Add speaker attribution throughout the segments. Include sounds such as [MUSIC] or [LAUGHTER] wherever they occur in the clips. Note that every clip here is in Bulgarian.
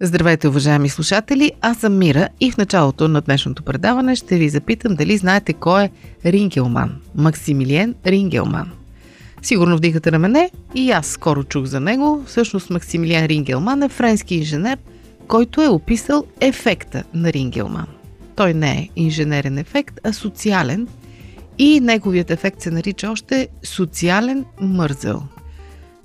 Speaker 1: Здравейте, уважаеми слушатели! Аз съм Мира и в началото на днешното предаване ще ви запитам дали знаете кой е Рингелман. Максимилиен Рингелман. Сигурно вдихате на мене и аз скоро чух за него. Всъщност Максимилиан Рингелман е френски инженер, който е описал ефекта на Рингелман. Той не е инженерен ефект, а социален и неговият ефект се нарича още социален мързел –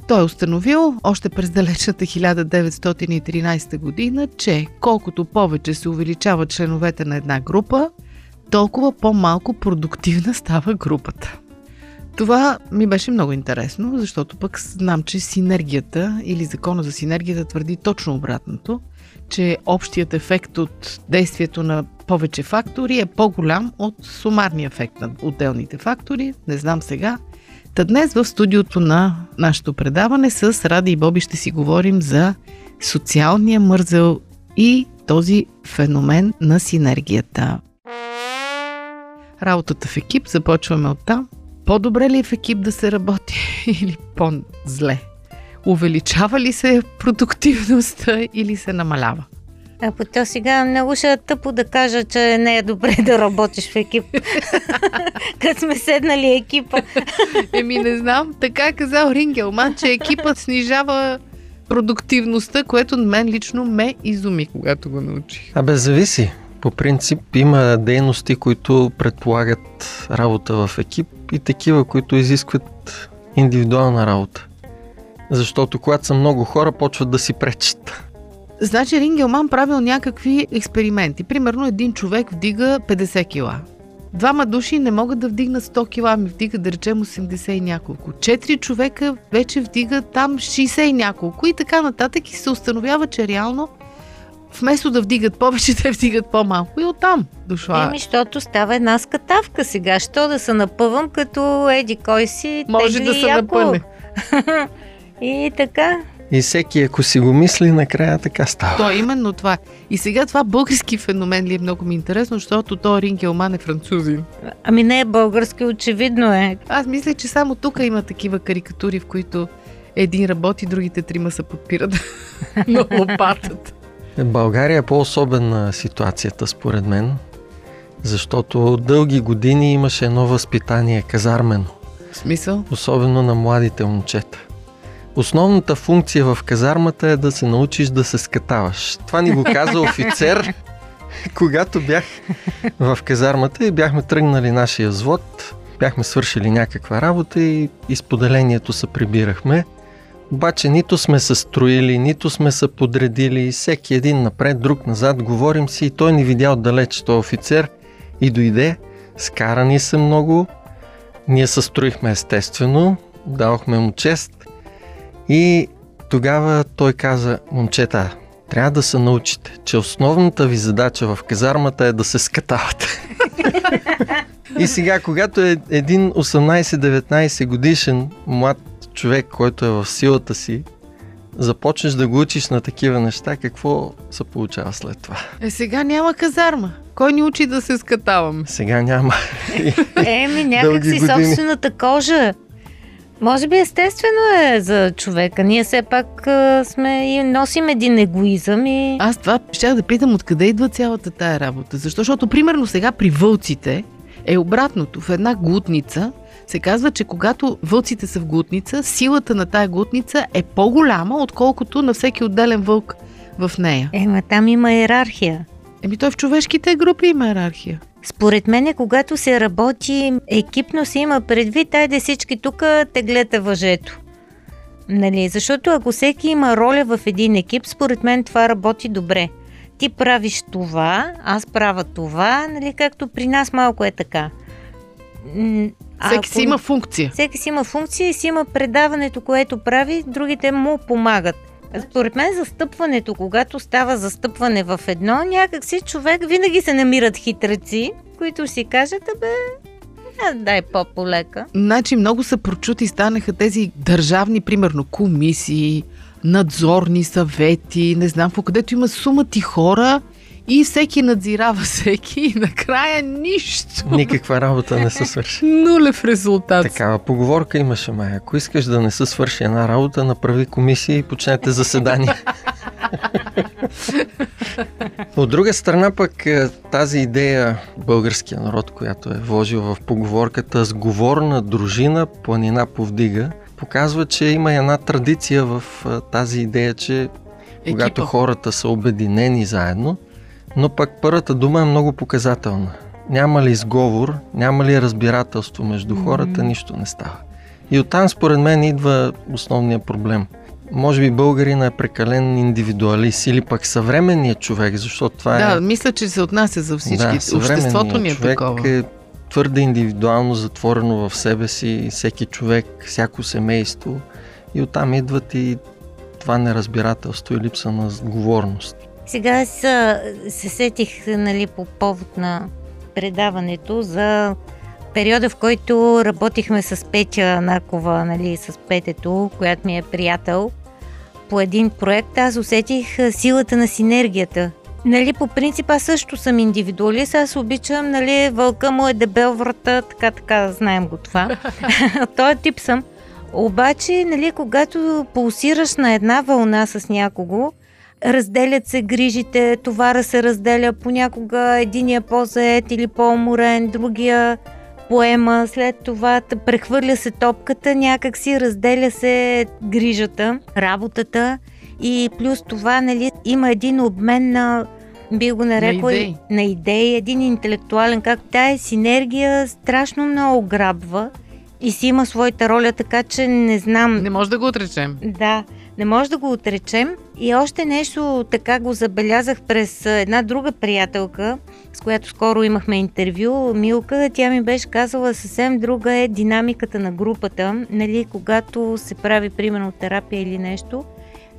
Speaker 1: той е установил още през далечната 1913 година, че колкото повече се увеличават членовете на една група, толкова по-малко продуктивна става групата. Това ми беше много интересно, защото пък знам, че синергията или закона за синергията твърди точно обратното, че общият ефект от действието на повече фактори е по-голям от сумарния ефект на отделните фактори. Не знам сега, Та днес в студиото на нашето предаване с Ради и Боби ще си говорим за социалния мързел и този феномен на синергията. Работата в екип започваме от там. По-добре ли е в екип да се работи [LAUGHS] или по-зле? Увеличава ли се продуктивността или се намалява?
Speaker 2: А по то сега много ще е тъпо да кажа, че не е добре да работиш в екип. [LAUGHS] Като сме седнали екипа. [LAUGHS]
Speaker 1: Еми не знам, така е казал Рингелман, че екипът снижава продуктивността, което мен лично ме изуми, когато го научих.
Speaker 3: Абе, зависи. По принцип има дейности, които предполагат работа в екип и такива, които изискват индивидуална работа. Защото когато са много хора, почват да си пречат.
Speaker 1: Значи Рингелман правил някакви експерименти. Примерно един човек вдига 50 кила. Двама души не могат да вдигнат 100 кила, ми вдигат да речем 80 и няколко. Четири човека вече вдигат там 60 и няколко и така нататък и се установява, че реално вместо да вдигат повече, [LAUGHS] те вдигат по-малко и оттам дошла.
Speaker 2: Еми, защото става една скатавка сега. Що да се напъвам като еди кой си
Speaker 1: Може да се
Speaker 2: яко.
Speaker 1: напъне. [LAUGHS]
Speaker 2: И така.
Speaker 3: И всеки, ако си го мисли, накрая така става.
Speaker 1: То е именно това. И сега това български феномен ли е много ми интересно, защото то Рингелман е французин.
Speaker 2: Ами не е български, очевидно е.
Speaker 1: Аз мисля, че само тук има такива карикатури, в които един работи, другите трима се подпират [LAUGHS] на лопатата.
Speaker 3: В България е по-особена ситуацията, според мен, защото дълги години имаше едно възпитание казармено,
Speaker 1: В смисъл?
Speaker 3: особено на младите момчета. Основната функция в казармата е да се научиш да се скатаваш. Това ни го каза [LAUGHS] офицер, когато бях в казармата и бяхме тръгнали нашия взвод, бяхме свършили някаква работа и изподелението се прибирахме. Обаче нито сме се строили, нито сме се подредили, всеки един напред, друг назад, говорим си и той ни видя отдалеч, той офицер и дойде, скарани са много, ние се строихме естествено, давахме му чест и тогава той каза, момчета, трябва да се научите, че основната ви задача в казармата е да се скатавате. и сега, когато е един 18-19 годишен млад човек, който е в силата си, започнеш да го учиш на такива неща, какво се получава след това?
Speaker 1: Е, сега няма казарма. Кой ни учи да се скатаваме?
Speaker 3: Сега няма.
Speaker 2: Еми, [LAUGHS] някак си собствената кожа. Може би естествено е за човека. Ние все пак а, сме и носим един егоизъм и...
Speaker 1: Аз това ще да питам откъде идва цялата тая работа. Защо? Защото, примерно, сега при вълците е обратното. В една глутница се казва, че когато вълците са в глутница, силата на тая глутница е по-голяма, отколкото на всеки отделен вълк в нея.
Speaker 2: Ема там има иерархия.
Speaker 1: Еми той в човешките групи има иерархия.
Speaker 2: Според мен, когато се работи екипно, се има предвид, айде всички тук теглете въжето. Нали? Защото ако всеки има роля в един екип, според мен това работи добре. Ти правиш това, аз правя това, нали? както при нас малко е така. А
Speaker 1: Всеки
Speaker 2: ако-
Speaker 1: си има функция.
Speaker 2: Всеки си има функция и си има предаването, което прави, другите му помагат. Според мен застъпването, когато става застъпване в едно, някак си човек винаги се намират хитреци, които си кажат, абе, дай по-полека.
Speaker 1: Значи много са прочути станаха тези държавни, примерно, комисии, надзорни съвети, не знам по където има сума ти хора и всеки надзирава всеки и накрая нищо.
Speaker 3: Никаква работа не се свърши.
Speaker 1: Нулев резултат.
Speaker 3: Такава поговорка имаше, май. Ако искаш да не се свърши една работа, направи комисия и почнете заседание. От друга страна пък е, тази идея българския народ, която е вложил в поговорката сговорна дружина, планина повдига, показва, че има една традиция в е, тази идея, че Екипа. когато хората са обединени заедно, но пък първата дума е много показателна. Няма ли изговор, няма ли разбирателство между хората, нищо не става. И оттам според мен идва основният проблем. Може би българина е прекален индивидуалист или пък съвременният човек, защото това
Speaker 1: да,
Speaker 3: е...
Speaker 1: Да, мисля, че се отнася за всички. Да, Обществото ни е
Speaker 3: човек
Speaker 1: такова.
Speaker 3: е твърде индивидуално затворено в себе си, всеки човек, всяко семейство. И оттам идват и това неразбирателство и липса на сговорност.
Speaker 2: Сега аз се сетих нали, по повод на предаването за периода, в който работихме с Петя Накова, нали, с Петето, която ми е приятел, по един проект, аз усетих силата на синергията. Нали, по принцип аз също съм индивидуалист, аз обичам, нали, вълка му е дебел врата, така, така, знаем го това. [LAUGHS] [LAUGHS] Той тип съм. Обаче, нали, когато пулсираш на една вълна с някого, разделят се грижите, товара се разделя, понякога единия по-заед или по-уморен, другия поема, след това прехвърля се топката, някак си разделя се грижата, работата и плюс това нали, има един обмен на би го нарекла на идеи. на идеи, един интелектуален, как тая синергия страшно много грабва и си има своята роля, така че не знам.
Speaker 1: Не може да го отречем.
Speaker 2: Да, не може да го отречем. И още нещо така го забелязах през една друга приятелка, с която скоро имахме интервю, Милка, тя ми беше казала съвсем друга е динамиката на групата, нали, когато се прави примерно терапия или нещо,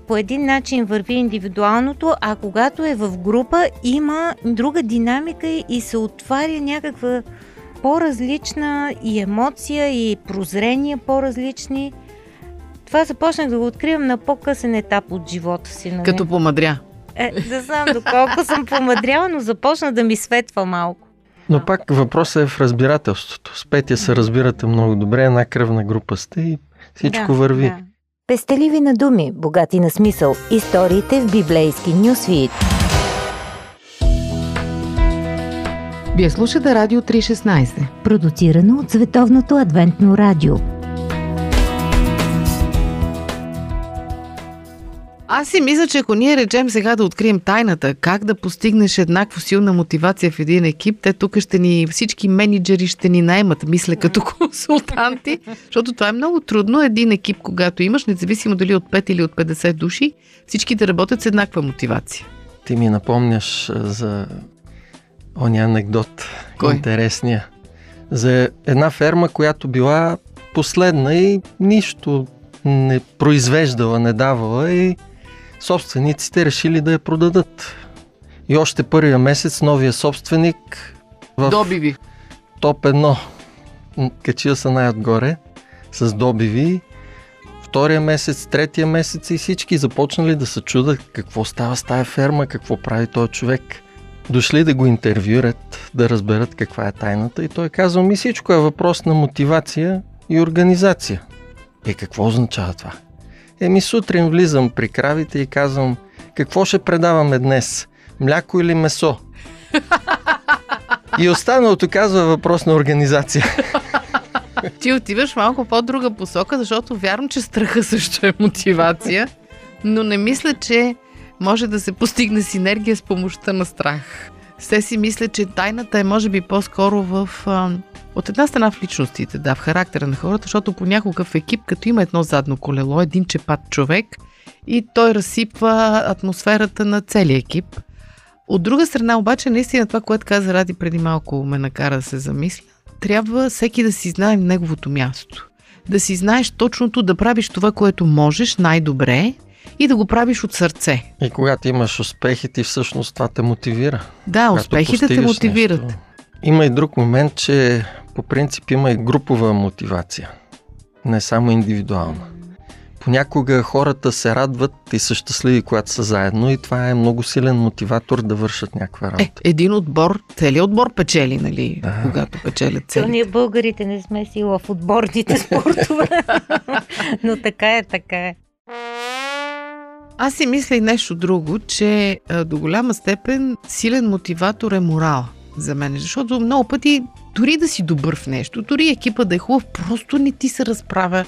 Speaker 2: по един начин върви индивидуалното, а когато е в група има друга динамика и се отваря някаква по-различна и емоция, и прозрения по-различни. Това започнах да го откривам на по-късен етап от живота си. Нали?
Speaker 1: Като помадря.
Speaker 2: Е, не знам доколко съм помадряла, но започна да ми светва малко.
Speaker 3: Но пак въпросът е в разбирателството. С Петя се разбирате много добре, една кръвна група сте и всичко
Speaker 2: да,
Speaker 3: върви. Да.
Speaker 4: Пестеливи на думи, богати на смисъл. Историите в библейски нюсвит.
Speaker 1: Вие слушате Радио 316.
Speaker 4: Продуцирано от Световното адвентно радио.
Speaker 1: Аз си мисля, че ако ние речем сега да открием тайната, как да постигнеш еднакво силна мотивация в един екип, те тук ще ни, всички менеджери ще ни наймат, мисля, като консултанти, защото това е много трудно. Един екип, когато имаш, независимо дали от 5 или от 50 души, всички да работят с еднаква мотивация.
Speaker 3: Ти ми напомняш за оня анекдот.
Speaker 1: Кой?
Speaker 3: Интересния. За една ферма, която била последна и нищо не произвеждала, не давала и собствениците решили да я продадат. И още първия месец новия собственик в
Speaker 1: добиви.
Speaker 3: топ 1 качил се най-отгоре с добиви. Втория месец, третия месец и всички започнали да се чудат какво става с тая ферма, какво прави този човек. Дошли да го интервюрат, да разберат каква е тайната и той казва ми всичко е въпрос на мотивация и организация. Е, какво означава това? Еми сутрин влизам при кравите и казвам, какво ще предаваме днес? Мляко или месо? И останалото казва въпрос на организация.
Speaker 1: Ти отиваш малко по-друга посока, защото вярвам, че страха също е мотивация, но не мисля, че може да се постигне синергия с помощта на страх. Все си мисля, че тайната е може би по-скоро в от една страна в личностите, да, в характера на хората, защото понякога в екип, като има едно задно колело, един чепат човек и той разсипва атмосферата на целия екип. От друга страна, обаче, наистина това, което каза Ради преди малко, ме накара да се замисля. Трябва всеки да си знае неговото място. Да си знаеш точното, да правиш това, което можеш най-добре и да го правиш от сърце.
Speaker 3: И когато имаш успехи, ти всъщност това те мотивира.
Speaker 1: Да, успехите те мотивират.
Speaker 3: нещо. Има и друг момент, че по принцип има и групова мотивация. Не само индивидуална. Понякога хората се радват и са щастливи, когато са заедно и това е много силен мотиватор да вършат някаква
Speaker 1: Е,
Speaker 3: работа.
Speaker 1: един отбор, целият отбор печели, нали?
Speaker 3: Да.
Speaker 1: Когато печелят цели.
Speaker 2: ние българите не сме сила в отборните спортове. [LAUGHS] Но така е, така е.
Speaker 1: Аз си мисля и нещо друго, че до голяма степен силен мотиватор е морал за мен. Защото много пъти, дори да си добър в нещо, дори екипа да е хубав, просто не ти се разправя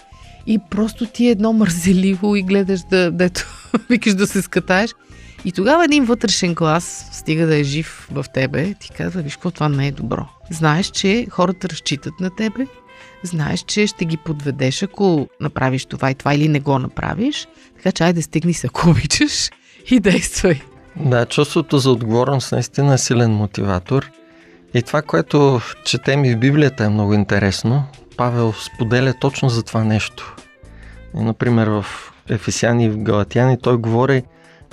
Speaker 1: и просто ти е едно мързеливо и гледаш да, дето, [LAUGHS] викаш да се скатаеш. И тогава един вътрешен глас, стига да е жив в тебе, ти казва, виж какво, това не е добро. Знаеш, че хората разчитат на тебе, знаеш, че ще ги подведеш, ако направиш това и това или не го направиш, така че айде стигни се, ако обичаш и действай.
Speaker 3: Да, чувството за отговорност наистина е силен мотиватор. И това, което четем и в Библията е много интересно. Павел споделя точно за това нещо. И, например, в Ефесяни и в Галатяни той говори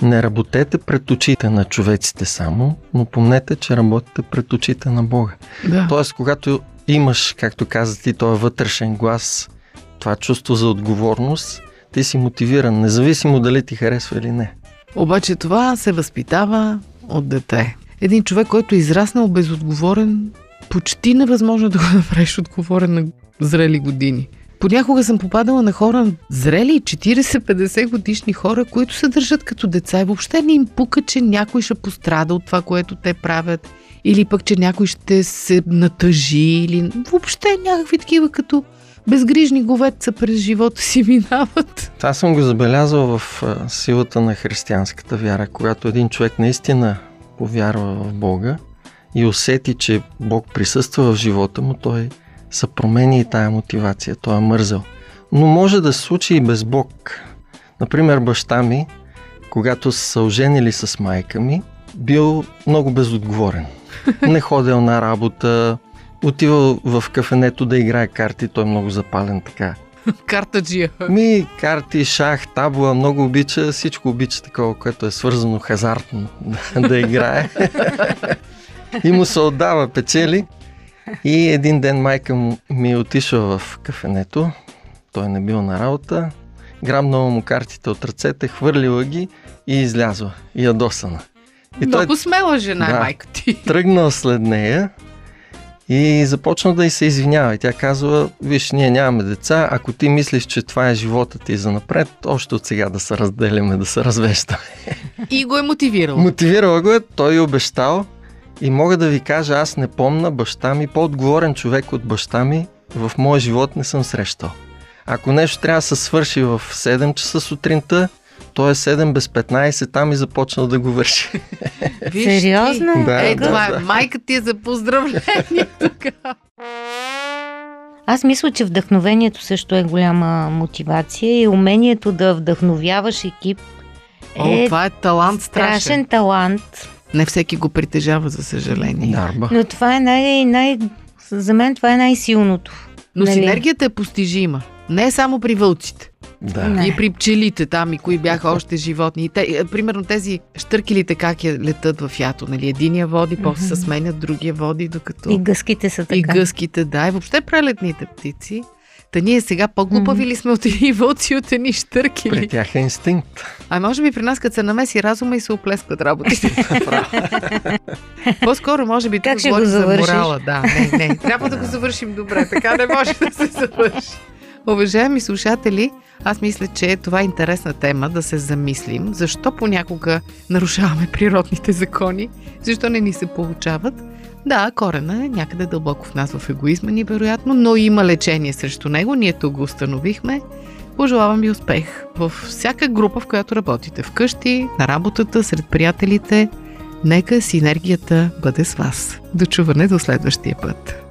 Speaker 3: не работете пред очите на човеците само, но помнете, че работите пред очите на Бога.
Speaker 1: Да.
Speaker 3: Тоест, когато имаш, както каза ти, този вътрешен глас, това чувство за отговорност, ти си мотивиран, независимо дали ти харесва или не.
Speaker 1: Обаче това се възпитава от дете. Един човек, който е израснал безотговорен, почти невъзможно да го направиш отговорен на зрели години. Понякога съм попадала на хора, зрели 40-50 годишни хора, които се държат като деца и въобще не им пука, че някой ще пострада от това, което те правят, или пък, че някой ще се натъжи, или въобще някакви такива като безгрижни говеца през живота си [LAUGHS] минават.
Speaker 3: Това съм го забелязал в силата на християнската вяра, когато един човек наистина повярва в Бога и усети, че Бог присъства в живота му, той се промени и тая мотивация, той е мързел. Но може да се случи и без Бог. Например, баща ми, когато са оженили с майка ми, бил много безотговорен. Не ходил на работа, отивал в кафенето да играе карти, той е много запален така.
Speaker 1: Картаджия.
Speaker 3: Ми, карти, шах, табла, много обича, всичко обича такова, което е свързано хазартно [LAUGHS] да, играе. и му се отдава, печели. И един ден майка ми е отишла в кафенето, той не бил на работа, грабнала му картите от ръцете, хвърлила ги и излязла, ядосана. И той
Speaker 1: Много смела жена е
Speaker 3: Да.
Speaker 1: майка ти.
Speaker 3: тръгнал след нея и започна да й се извинява. И тя казва, виж, ние нямаме деца, ако ти мислиш, че това е живота ти за напред, още от сега да се разделяме, да се развеждаме.
Speaker 1: И го е мотивирал.
Speaker 3: Мотивирала го е, той й обещал и мога да ви кажа, аз не помна баща ми, по-отговорен човек от баща ми в моя живот не съм срещал. Ако нещо трябва да се свърши в 7 часа сутринта, то е 7 без 15, там и започнал да го върши.
Speaker 1: Виж ти.
Speaker 2: Сериозно?
Speaker 3: Да,
Speaker 1: Е,
Speaker 3: да,
Speaker 1: това е.
Speaker 3: да.
Speaker 1: Майка ти е за поздравление тук.
Speaker 2: Аз мисля, че вдъхновението също е голяма мотивация и умението да вдъхновяваш екип
Speaker 1: О,
Speaker 2: е
Speaker 1: това е талант страшен.
Speaker 2: страшен талант.
Speaker 1: Не всеки го притежава, за съжаление.
Speaker 3: Дарба.
Speaker 2: Но това е най- най- за мен това е най-силното.
Speaker 1: Но
Speaker 2: Нали?
Speaker 1: синергията е постижима. Не е само при вълците.
Speaker 3: Да.
Speaker 2: Не.
Speaker 1: И при пчелите там, и кои бяха [LAUGHS] още животни. И те, е, примерно тези штъркелите как я летат в ято. Нали? Единия води, после се сменят, другия води, докато...
Speaker 2: И гъските са така.
Speaker 1: И гъските, да. И въобще прелетните птици. Та ние сега по-глупави ли сме от едни вълци, от едни
Speaker 3: При
Speaker 1: штъркели?
Speaker 3: тях е инстинкт.
Speaker 1: А може би при нас, като се намеси разума и се оплескват работите. [LAUGHS] По-скоро, може би,
Speaker 2: Как
Speaker 1: тук
Speaker 2: ще го
Speaker 1: говорим за
Speaker 2: завършиш?
Speaker 1: морала. Да, не, не. Трябва да го завършим добре. Така не може да се завърши. Уважаеми слушатели, аз мисля, че това е интересна тема да се замислим. Защо понякога нарушаваме природните закони? Защо не ни се получават? Да, корена е някъде дълбоко в нас, в егоизма ни, вероятно, но има лечение срещу него. Ние тук го установихме. Пожелавам ви успех във всяка група, в която работите. Вкъщи, на работата, сред приятелите. Нека синергията бъде с вас. До чуване до следващия път.